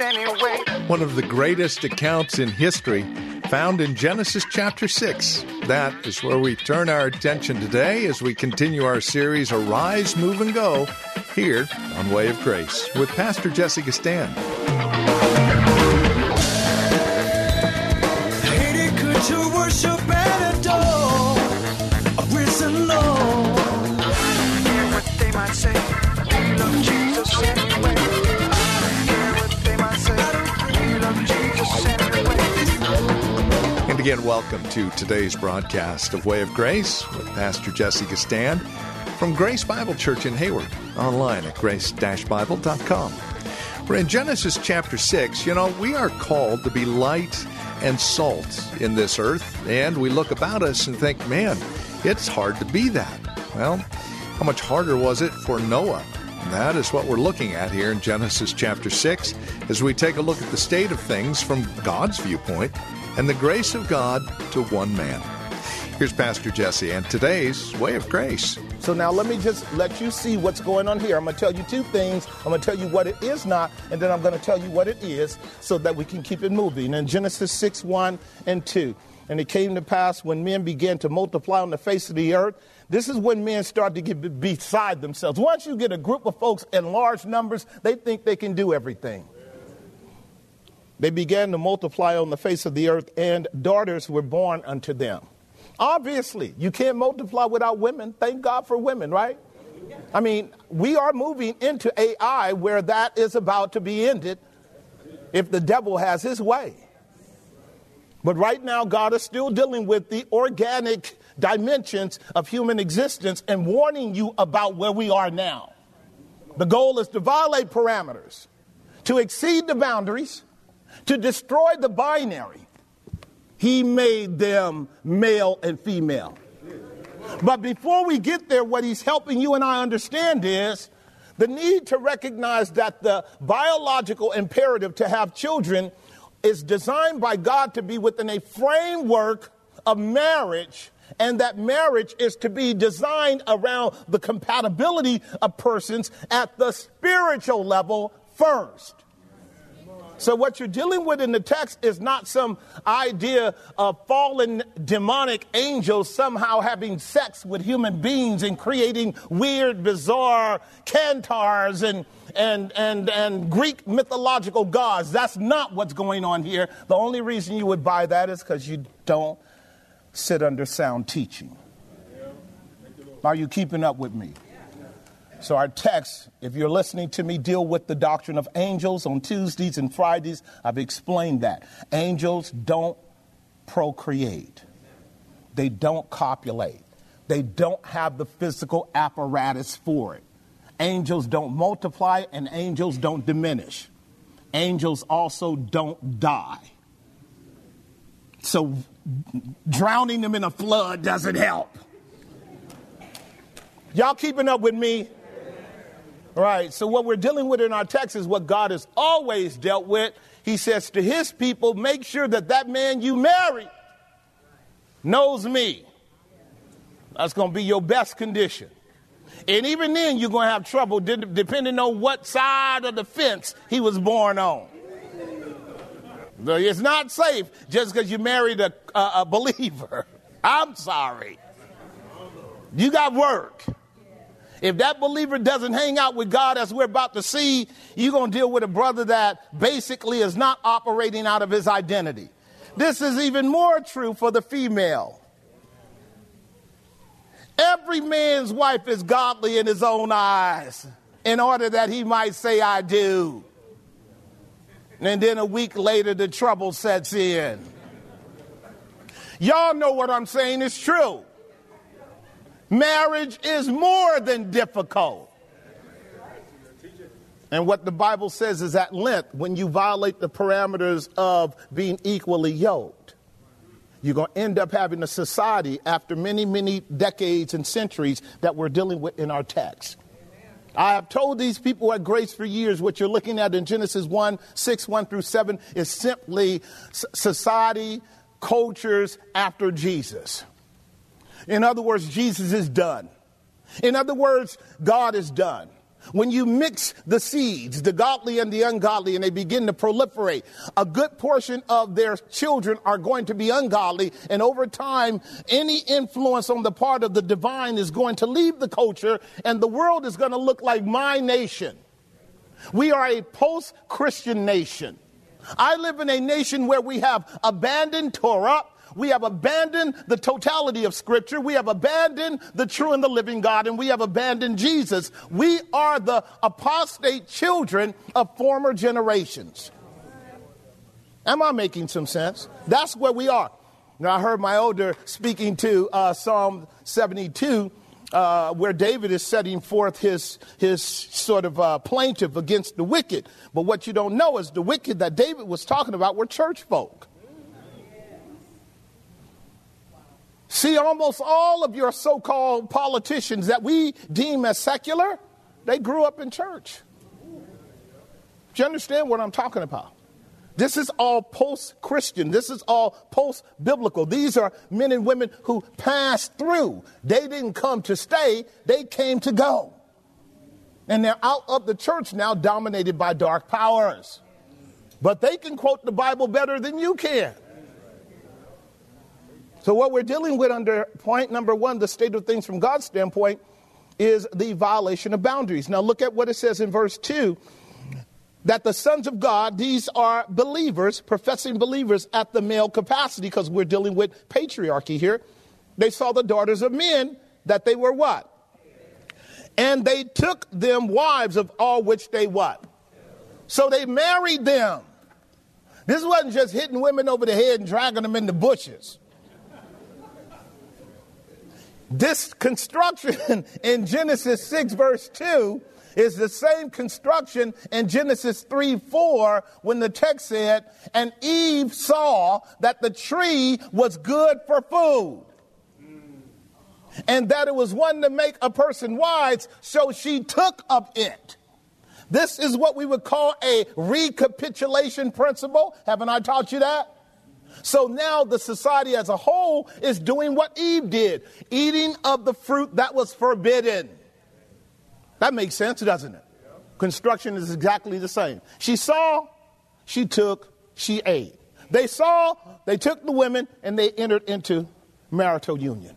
anyway. One of the greatest accounts in history found in Genesis chapter 6. That is where we turn our attention today as we continue our series Arise, Move, and Go here on Way of Grace with Pastor Jessica Gistand. Again, welcome to today's broadcast of Way of Grace with Pastor Jesse Gistand from Grace Bible Church in Hayward, online at grace-bible.com. We're in Genesis chapter 6. You know, we are called to be light and salt in this earth, and we look about us and think, man, it's hard to be that. Well, how much harder was it for Noah? That is what we're looking at here in Genesis chapter 6 as we take a look at the state of things from God's viewpoint and the grace of God to one man. Here's Pastor Jesse and today's Way of Grace. So now let me just let you see what's going on here. I'm going to tell you two things. I'm going to tell you what it is not, and then I'm going to tell you what it is so that we can keep it moving. In Genesis 6 1 and 2. And it came to pass when men began to multiply on the face of the earth. This is when men start to get beside themselves. Once you get a group of folks in large numbers, they think they can do everything. They began to multiply on the face of the earth, and daughters were born unto them. Obviously, you can't multiply without women. Thank God for women, right? I mean, we are moving into AI where that is about to be ended if the devil has his way. But right now, God is still dealing with the organic dimensions of human existence and warning you about where we are now. The goal is to violate parameters, to exceed the boundaries, to destroy the binary. He made them male and female. But before we get there, what he's helping you and I understand is the need to recognize that the biological imperative to have children is designed by God to be within a framework of marriage, and that marriage is to be designed around the compatibility of persons at the spiritual level first. So, what you're dealing with in the text is not some idea of fallen demonic angels somehow having sex with human beings and creating weird, bizarre centaurs and, and, and, and Greek mythological gods. That's not what's going on here. The only reason you would buy that is because you don't sit under sound teaching. Are you keeping up with me? So, our text, if you're listening to me deal with the doctrine of angels on Tuesdays and Fridays, I've explained that. Angels don't procreate, they don't copulate, they don't have the physical apparatus for it. Angels don't multiply, and angels don't diminish. Angels also don't die. So, drowning them in a flood doesn't help. Y'all keeping up with me? Right. So what we're dealing with in our text is what God has always dealt with. He says to his people, make sure that that man you marry knows me. That's going to be your best condition. And even then, you're going to have trouble de- depending on what side of the fence he was born on. It's not safe just because you married a, a, a believer. I'm sorry. You got work. If that believer doesn't hang out with God as we're about to see, you're going to deal with a brother that basically is not operating out of his identity. This is even more true for the female. Every man's wife is godly in his own eyes in order that he might say, I do. And then a week later, the trouble sets in. Y'all know what I'm saying is true. Marriage is more than difficult. And what the Bible says is at length, when you violate the parameters of being equally yoked, you're going to end up having a society after many, many decades and centuries that we're dealing with in our text. I have told these people at Grace for years what you're looking at in Genesis 1 6, 1 through 7 is simply society, cultures after Jesus. In other words, Jesus is done. In other words, God is done. When you mix the seeds, the godly and the ungodly, and they begin to proliferate, a good portion of their children are going to be ungodly. And over time, any influence on the part of the divine is going to leave the culture, and the world is going to look like my nation. We are a post Christian nation. I live in a nation where we have abandoned Torah, we have abandoned the totality of Scripture. We have abandoned the true and the living God, and we have abandoned Jesus. We are the apostate children of former generations. Am I making some sense? That's where we are. Now, I heard my older speaking to uh, Psalm 72. Uh, where David is setting forth his, his sort of uh, plaintive against the wicked. But what you don't know is the wicked that David was talking about were church folk. See, almost all of your so called politicians that we deem as secular, they grew up in church. Do you understand what I'm talking about? This is all post Christian. This is all post biblical. These are men and women who passed through. They didn't come to stay, they came to go. And they're out of the church now, dominated by dark powers. But they can quote the Bible better than you can. So, what we're dealing with under point number one, the state of things from God's standpoint, is the violation of boundaries. Now, look at what it says in verse 2 that the sons of God, these are believers, professing believers at the male capacity, because we're dealing with patriarchy here. They saw the daughters of men that they were what? And they took them wives of all which they what? So they married them. This wasn't just hitting women over the head and dragging them in the bushes. This construction in Genesis 6, verse 2, is the same construction in Genesis 3 4 when the text said, And Eve saw that the tree was good for food. And that it was one to make a person wise, so she took of it. This is what we would call a recapitulation principle. Haven't I taught you that? So now the society as a whole is doing what Eve did, eating of the fruit that was forbidden. That makes sense, doesn't it? Construction is exactly the same. She saw, she took, she ate. They saw, they took the women, and they entered into marital union.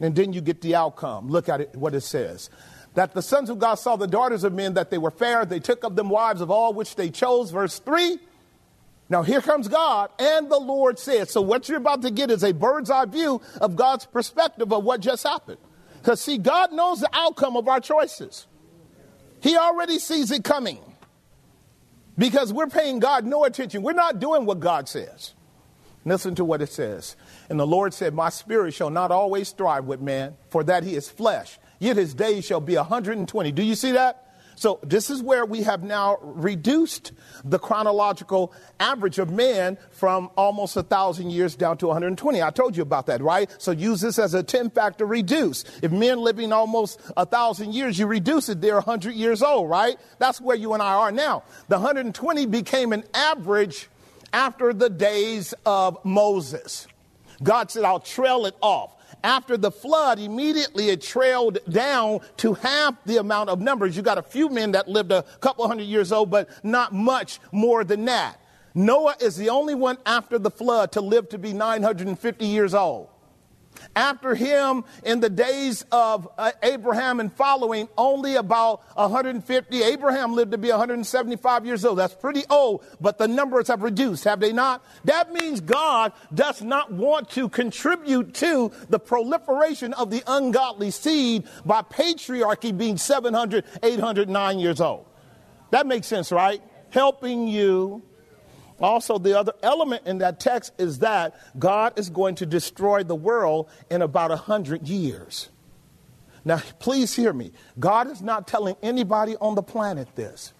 And then you get the outcome. Look at it, what it says. That the sons of God saw the daughters of men, that they were fair. They took of them wives of all which they chose. Verse 3 now here comes God, and the Lord said. So what you're about to get is a bird's eye view of God's perspective of what just happened. Because see, God knows the outcome of our choices. He already sees it coming. Because we're paying God no attention. We're not doing what God says. Listen to what it says. And the Lord said, My spirit shall not always strive with man, for that he is flesh, yet his days shall be 120. Do you see that? So this is where we have now reduced the chronological average of man from almost a thousand years down to 120. I told you about that, right? So use this as a 10 factor reduce. If men living almost a thousand years, you reduce it, they're 100 years old, right? That's where you and I are now. The 120 became an average after the days of Moses. God said, I'll trail it off. After the flood, immediately it trailed down to half the amount of numbers. You got a few men that lived a couple hundred years old, but not much more than that. Noah is the only one after the flood to live to be 950 years old. After him, in the days of uh, Abraham and following, only about 150. Abraham lived to be 175 years old. That's pretty old, but the numbers have reduced, have they not? That means God does not want to contribute to the proliferation of the ungodly seed by patriarchy being 700, 809 years old. That makes sense, right? Helping you also, the other element in that text is that God is going to destroy the world in about a hundred years. Now, please hear me. God is not telling anybody on the planet this.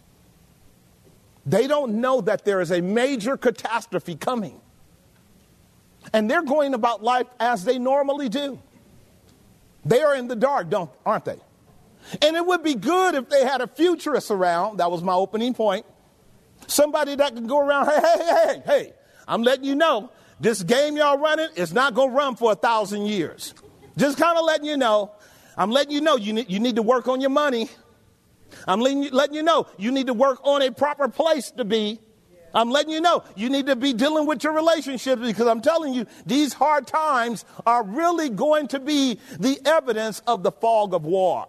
They don't know that there is a major catastrophe coming. And they're going about life as they normally do. They are in the dark, don't, aren't they? And it would be good if they had a futurist around. That was my opening point. Somebody that can go around, hey, hey, hey, hey, I'm letting you know this game y'all running is not going to run for a thousand years. Just kind of letting you know. I'm letting you know you need, you need to work on your money. I'm letting you, letting you know you need to work on a proper place to be. I'm letting you know you need to be dealing with your relationships because I'm telling you these hard times are really going to be the evidence of the fog of war.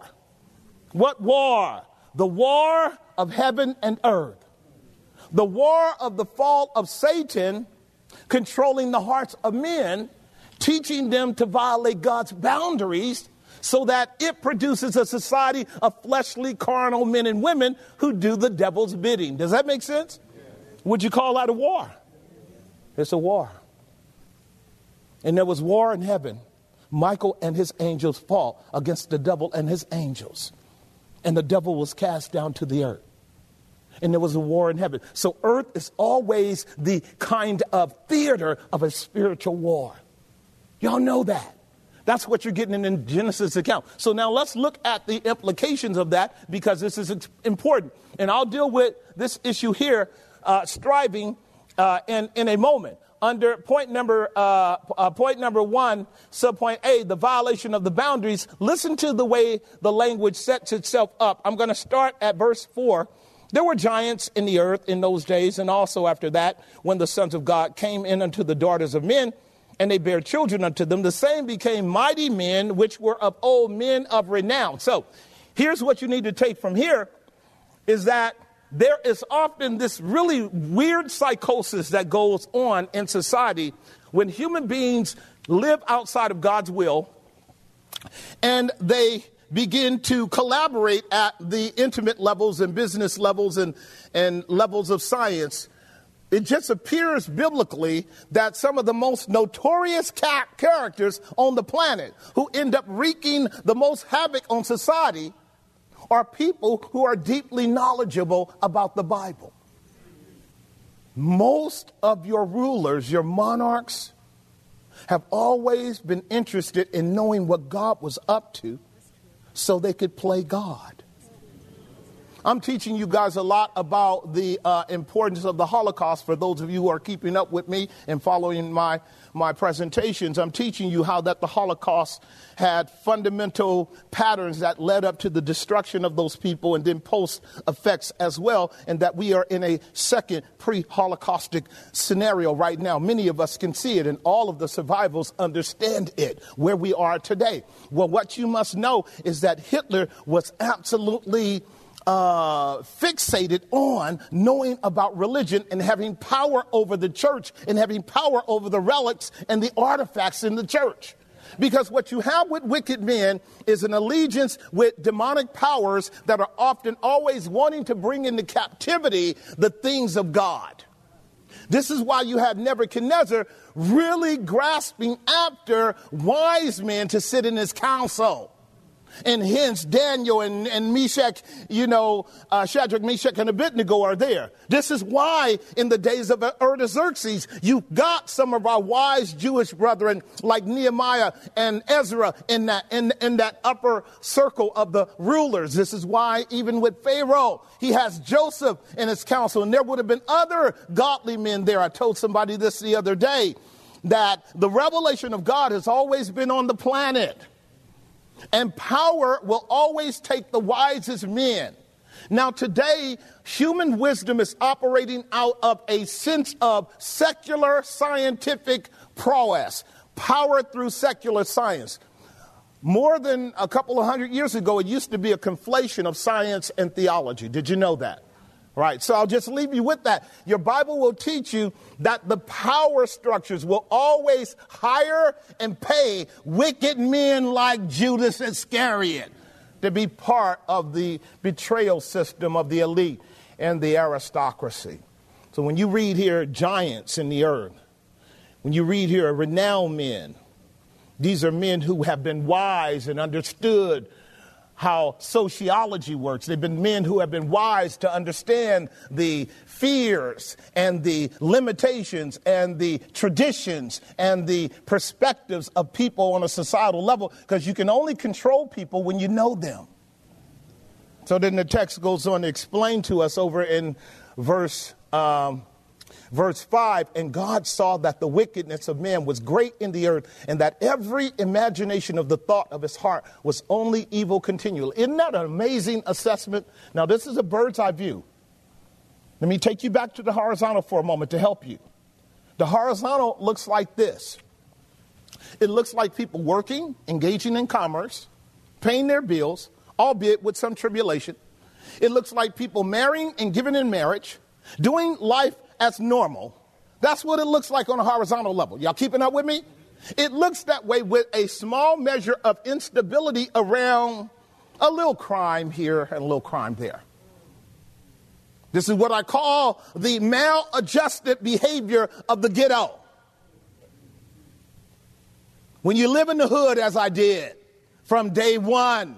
What war? The war of heaven and earth. The war of the fall of Satan controlling the hearts of men, teaching them to violate God's boundaries so that it produces a society of fleshly, carnal men and women who do the devil's bidding. Does that make sense? Would you call that a war? It's a war. And there was war in heaven. Michael and his angels fought against the devil and his angels. And the devil was cast down to the earth. And there was a war in heaven. So earth is always the kind of theater of a spiritual war. Y'all know that. That's what you're getting in Genesis account. So now let's look at the implications of that because this is important. And I'll deal with this issue here, uh, striving, uh, in, in a moment. Under point number, uh, uh point number one, subpoint A, the violation of the boundaries, listen to the way the language sets itself up. I'm going to start at verse 4. There were giants in the earth in those days, and also after that, when the sons of God came in unto the daughters of men and they bare children unto them. The same became mighty men, which were of old men of renown. So here's what you need to take from here is that there is often this really weird psychosis that goes on in society when human beings live outside of God's will and they begin to collaborate at the intimate levels and business levels and, and levels of science it just appears biblically that some of the most notorious ca- characters on the planet who end up wreaking the most havoc on society are people who are deeply knowledgeable about the Bible. Most of your rulers, your monarchs, have always been interested in knowing what God was up to so they could play God. I'm teaching you guys a lot about the uh, importance of the Holocaust for those of you who are keeping up with me and following my, my presentations. I'm teaching you how that the Holocaust had fundamental patterns that led up to the destruction of those people and then post effects as well, and that we are in a second pre Holocaustic scenario right now. Many of us can see it, and all of the survivors understand it where we are today. Well, what you must know is that Hitler was absolutely uh, fixated on knowing about religion and having power over the church and having power over the relics and the artifacts in the church. Because what you have with wicked men is an allegiance with demonic powers that are often always wanting to bring into captivity the things of God. This is why you have Nebuchadnezzar really grasping after wise men to sit in his council. And hence Daniel and, and Meshach, you know, uh, Shadrach, Meshach, and Abednego are there. This is why in the days of Artaxerxes, you got some of our wise Jewish brethren like Nehemiah and Ezra in that, in, in that upper circle of the rulers. This is why even with Pharaoh, he has Joseph in his council. And there would have been other godly men there. I told somebody this the other day that the revelation of God has always been on the planet. And power will always take the wisest men. Now, today, human wisdom is operating out of a sense of secular scientific prowess, power through secular science. More than a couple of hundred years ago, it used to be a conflation of science and theology. Did you know that? Right, so I'll just leave you with that. Your Bible will teach you that the power structures will always hire and pay wicked men like Judas Iscariot to be part of the betrayal system of the elite and the aristocracy. So when you read here giants in the earth, when you read here renowned men, these are men who have been wise and understood how sociology works. They've been men who have been wise to understand the fears and the limitations and the traditions and the perspectives of people on a societal level because you can only control people when you know them. So then the text goes on to explain to us over in verse um, verse 5 and God saw that the wickedness of man was great in the earth, and that every imagination of the thought of his heart was only evil continually. Isn't that an amazing assessment? Now, this is a bird's eye view. Let me take you back to the horizontal for a moment to help you. The horizontal looks like this it looks like people working, engaging in commerce, paying their bills, albeit with some tribulation. It looks like people marrying and giving in marriage, doing life as normal. That's what it looks like on a horizontal level. Y'all keeping up with me? It looks that way with a small measure of instability around a little crime here and a little crime there. This is what I call the maladjusted behavior of the ghetto. When you live in the hood, as I did from day one,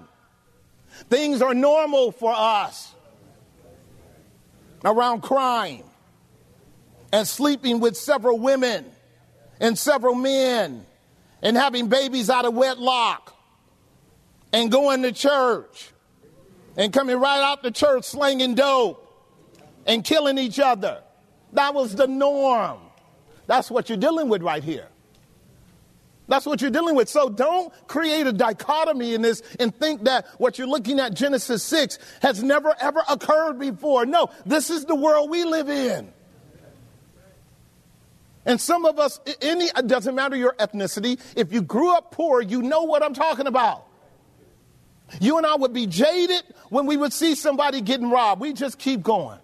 things are normal for us around crime and sleeping with several women and several men and having babies out of wedlock and going to church and coming right out the church slinging dope and killing each other. That was the norm. That's what you're dealing with right here. That's what you're dealing with. So don't create a dichotomy in this and think that what you're looking at, Genesis 6, has never ever occurred before. No, this is the world we live in. And some of us, any, it doesn't matter your ethnicity, if you grew up poor, you know what I'm talking about. You and I would be jaded when we would see somebody getting robbed. We just keep going.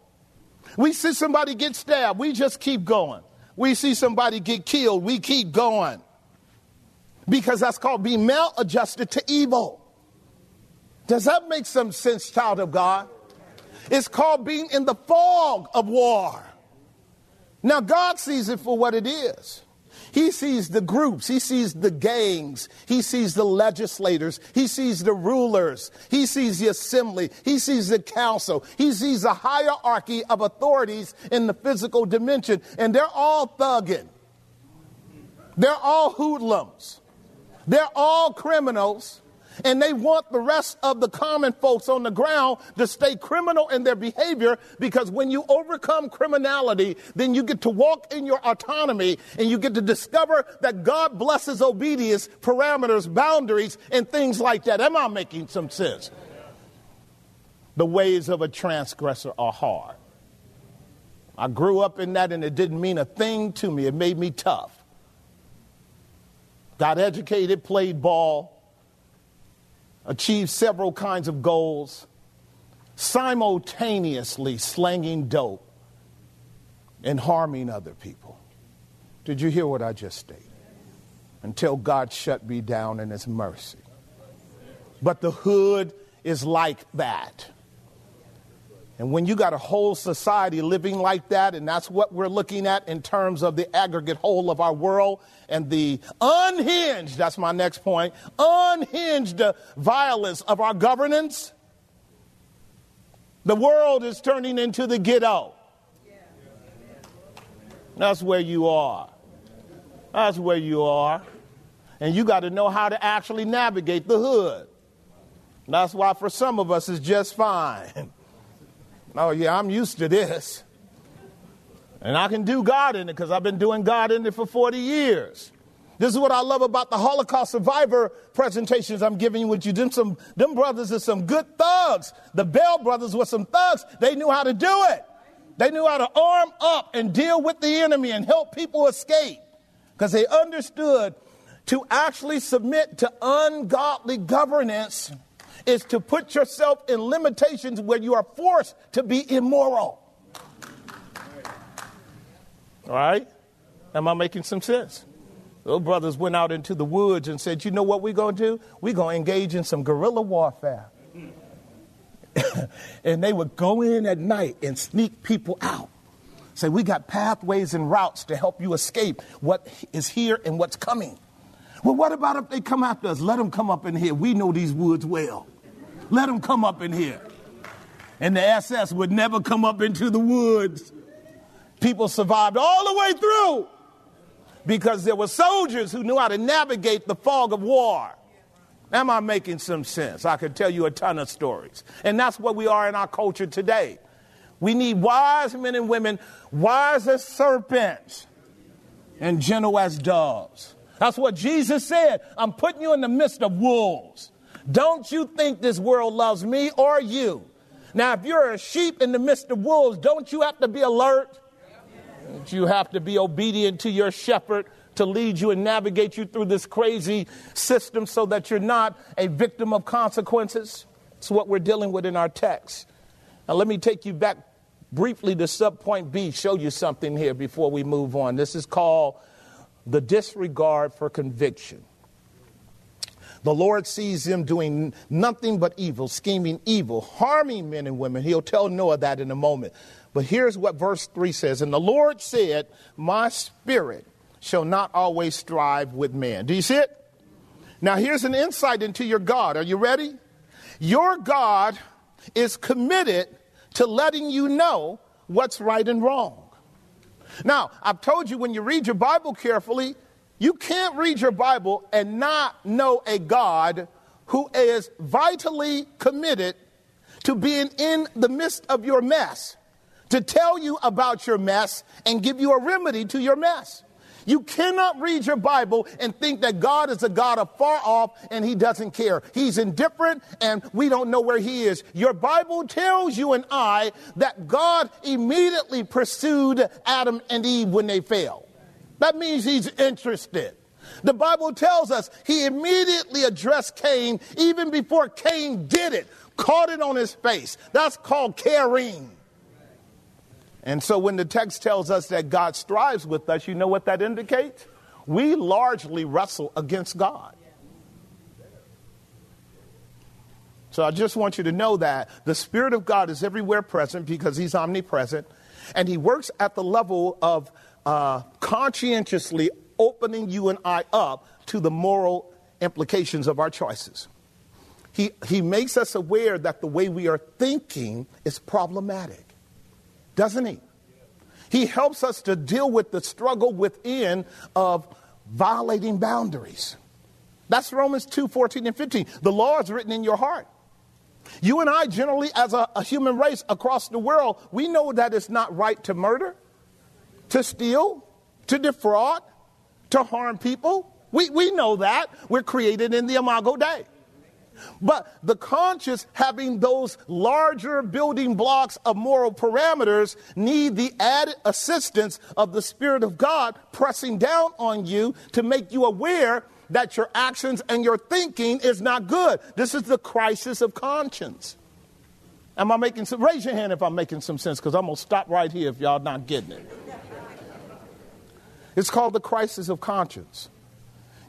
We see somebody get stabbed. We just keep going. We see somebody get killed. We keep going. Because that's called being maladjusted to evil. Does that make some sense, child of God? It's called being in the fog of war. Now, God sees it for what it is. He sees the groups, he sees the gangs, he sees the legislators, he sees the rulers, he sees the assembly, he sees the council, he sees a hierarchy of authorities in the physical dimension, and they're all thugging. They're all hoodlums. They're all criminals and they want the rest of the common folks on the ground to stay criminal in their behavior because when you overcome criminality, then you get to walk in your autonomy and you get to discover that God blesses obedience, parameters, boundaries, and things like that. Am I making some sense? The ways of a transgressor are hard. I grew up in that and it didn't mean a thing to me. It made me tough. Got educated, played ball, achieved several kinds of goals, simultaneously slanging dope and harming other people. Did you hear what I just stated? Until God shut me down in His mercy. But the hood is like that. And when you got a whole society living like that, and that's what we're looking at in terms of the aggregate whole of our world and the unhinged, that's my next point, unhinged violence of our governance, the world is turning into the ghetto. That's where you are. That's where you are. And you got to know how to actually navigate the hood. That's why for some of us it's just fine. Oh, yeah, I'm used to this. And I can do God in it because I've been doing God in it for 40 years. This is what I love about the Holocaust survivor presentations I'm giving you with you. Them, some, them brothers are some good thugs. The Bell brothers were some thugs. They knew how to do it. They knew how to arm up and deal with the enemy and help people escape because they understood to actually submit to ungodly governance is to put yourself in limitations where you are forced to be immoral. All right? Am I making some sense? Those brothers went out into the woods and said, You know what we're going to do? We're going to engage in some guerrilla warfare. and they would go in at night and sneak people out. Say, We got pathways and routes to help you escape what is here and what's coming. Well, what about if they come after us? Let them come up in here. We know these woods well. Let them come up in here. And the SS would never come up into the woods. People survived all the way through because there were soldiers who knew how to navigate the fog of war. Am I making some sense? I could tell you a ton of stories. And that's what we are in our culture today. We need wise men and women, wise as serpents and gentle as doves. That's what Jesus said. I'm putting you in the midst of wolves. Don't you think this world loves me or you? Now, if you're a sheep in the midst of wolves, don't you have to be alert? Don't you have to be obedient to your shepherd to lead you and navigate you through this crazy system so that you're not a victim of consequences? It's what we're dealing with in our text. Now, let me take you back briefly to subpoint B, show you something here before we move on. This is called the disregard for conviction. The Lord sees them doing nothing but evil, scheming evil, harming men and women. He'll tell Noah that in a moment. But here's what verse 3 says And the Lord said, My spirit shall not always strive with man. Do you see it? Now, here's an insight into your God. Are you ready? Your God is committed to letting you know what's right and wrong. Now, I've told you when you read your Bible carefully, you can't read your Bible and not know a God who is vitally committed to being in the midst of your mess, to tell you about your mess and give you a remedy to your mess. You cannot read your Bible and think that God is a God of far off and he doesn't care. He's indifferent and we don't know where he is. Your Bible tells you and I that God immediately pursued Adam and Eve when they fell. That means he's interested. The Bible tells us he immediately addressed Cain even before Cain did it, caught it on his face. That's called caring. And so when the text tells us that God strives with us, you know what that indicates? We largely wrestle against God. So I just want you to know that the Spirit of God is everywhere present because He's omnipresent, and He works at the level of uh, conscientiously opening you and I up to the moral implications of our choices. He, he makes us aware that the way we are thinking is problematic doesn't he? He helps us to deal with the struggle within of violating boundaries. That's Romans 2 14 and 15. The law is written in your heart. You and I, generally, as a, a, human race across the world, we know that it's not right to murder, to steal, to defraud, to harm people. We, we know that. We're created in the Imago Dei. But the conscious, having those larger building blocks of moral parameters, need the added assistance of the Spirit of God pressing down on you to make you aware that your actions and your thinking is not good. This is the crisis of conscience. Am I making some? Raise your hand if I'm making some sense, because I'm to stop right here if y'all not getting it. It's called the crisis of conscience.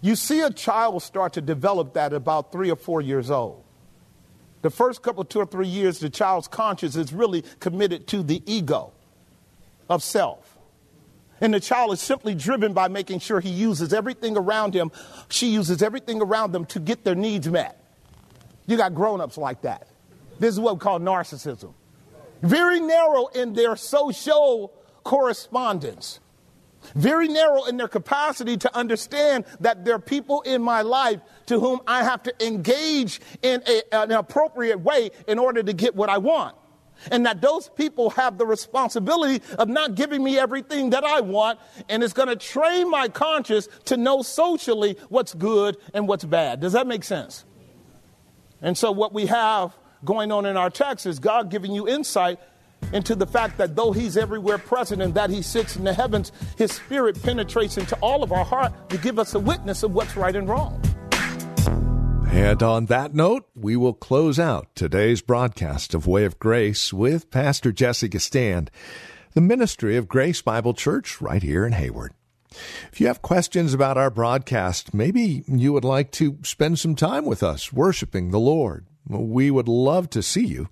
You see a child start to develop that about three or four years old. The first couple, two or three years, the child's conscience is really committed to the ego of self. And the child is simply driven by making sure he uses everything around him, she uses everything around them to get their needs met. You got grown ups like that. This is what we call narcissism. Very narrow in their social correspondence very narrow in their capacity to understand that there are people in my life to whom I have to engage in a, an appropriate way in order to get what I want. And that those people have the responsibility of not giving me everything that I want, and it's going to train my conscience to know socially what's good and what's bad. Does that make sense? And so, what we have going on in our text is God giving you insight into the fact that though he's everywhere present and that he sits in the heavens, his spirit penetrates into all of our heart to give us a witness of what's right and wrong. And on that note, we will close out today's broadcast of Way of Grace with Pastor Jesse Gistand, the ministry of Grace Bible Church right here in Hayward. If you have questions about our broadcast, maybe you would like to spend some time with us worshiping the Lord We would love to see you.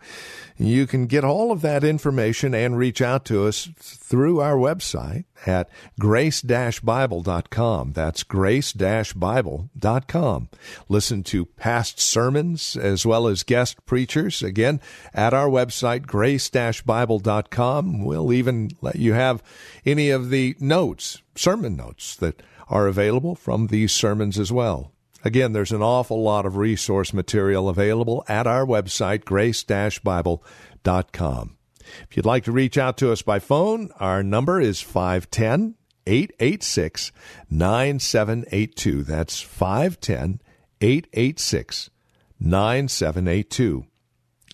You can get all of that information and reach out to us through our website at grace-bible.com. That's grace-bible.com. Listen to past sermons as well as guest preachers again at our website grace-bible.com. We'll even let you have any of the notes, sermon notes that are available from these sermons as well. Again, there's an awful lot of resource material available at our website, grace-bible.com. If you'd like to reach out to us by phone, our number is 510 886 9782. That's 510 886 9782.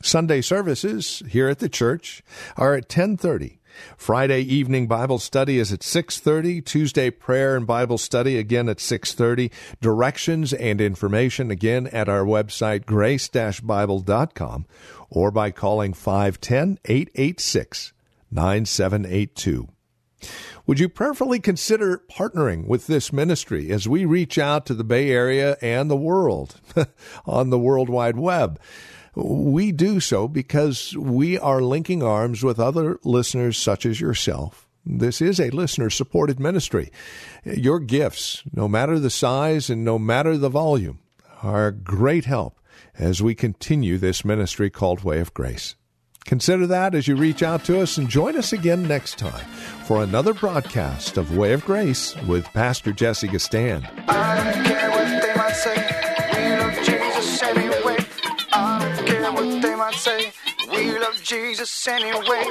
Sunday services here at the church are at 1030 Friday evening Bible study is at 6:30, Tuesday prayer and Bible study again at 6:30. Directions and information again at our website grace-bible.com or by calling 510-886-9782. Would you prayerfully consider partnering with this ministry as we reach out to the Bay Area and the world on the World Wide Web? We do so because we are linking arms with other listeners such as yourself. This is a listener supported ministry. Your gifts, no matter the size and no matter the volume, are great help as we continue this ministry called Way of Grace. Consider that as you reach out to us and join us again next time for another broadcast of Way of Grace with Pastor Jesse Gistand. I don't care what they might say. We love Jesus anyway. I don't care what they might say. We love Jesus anyway.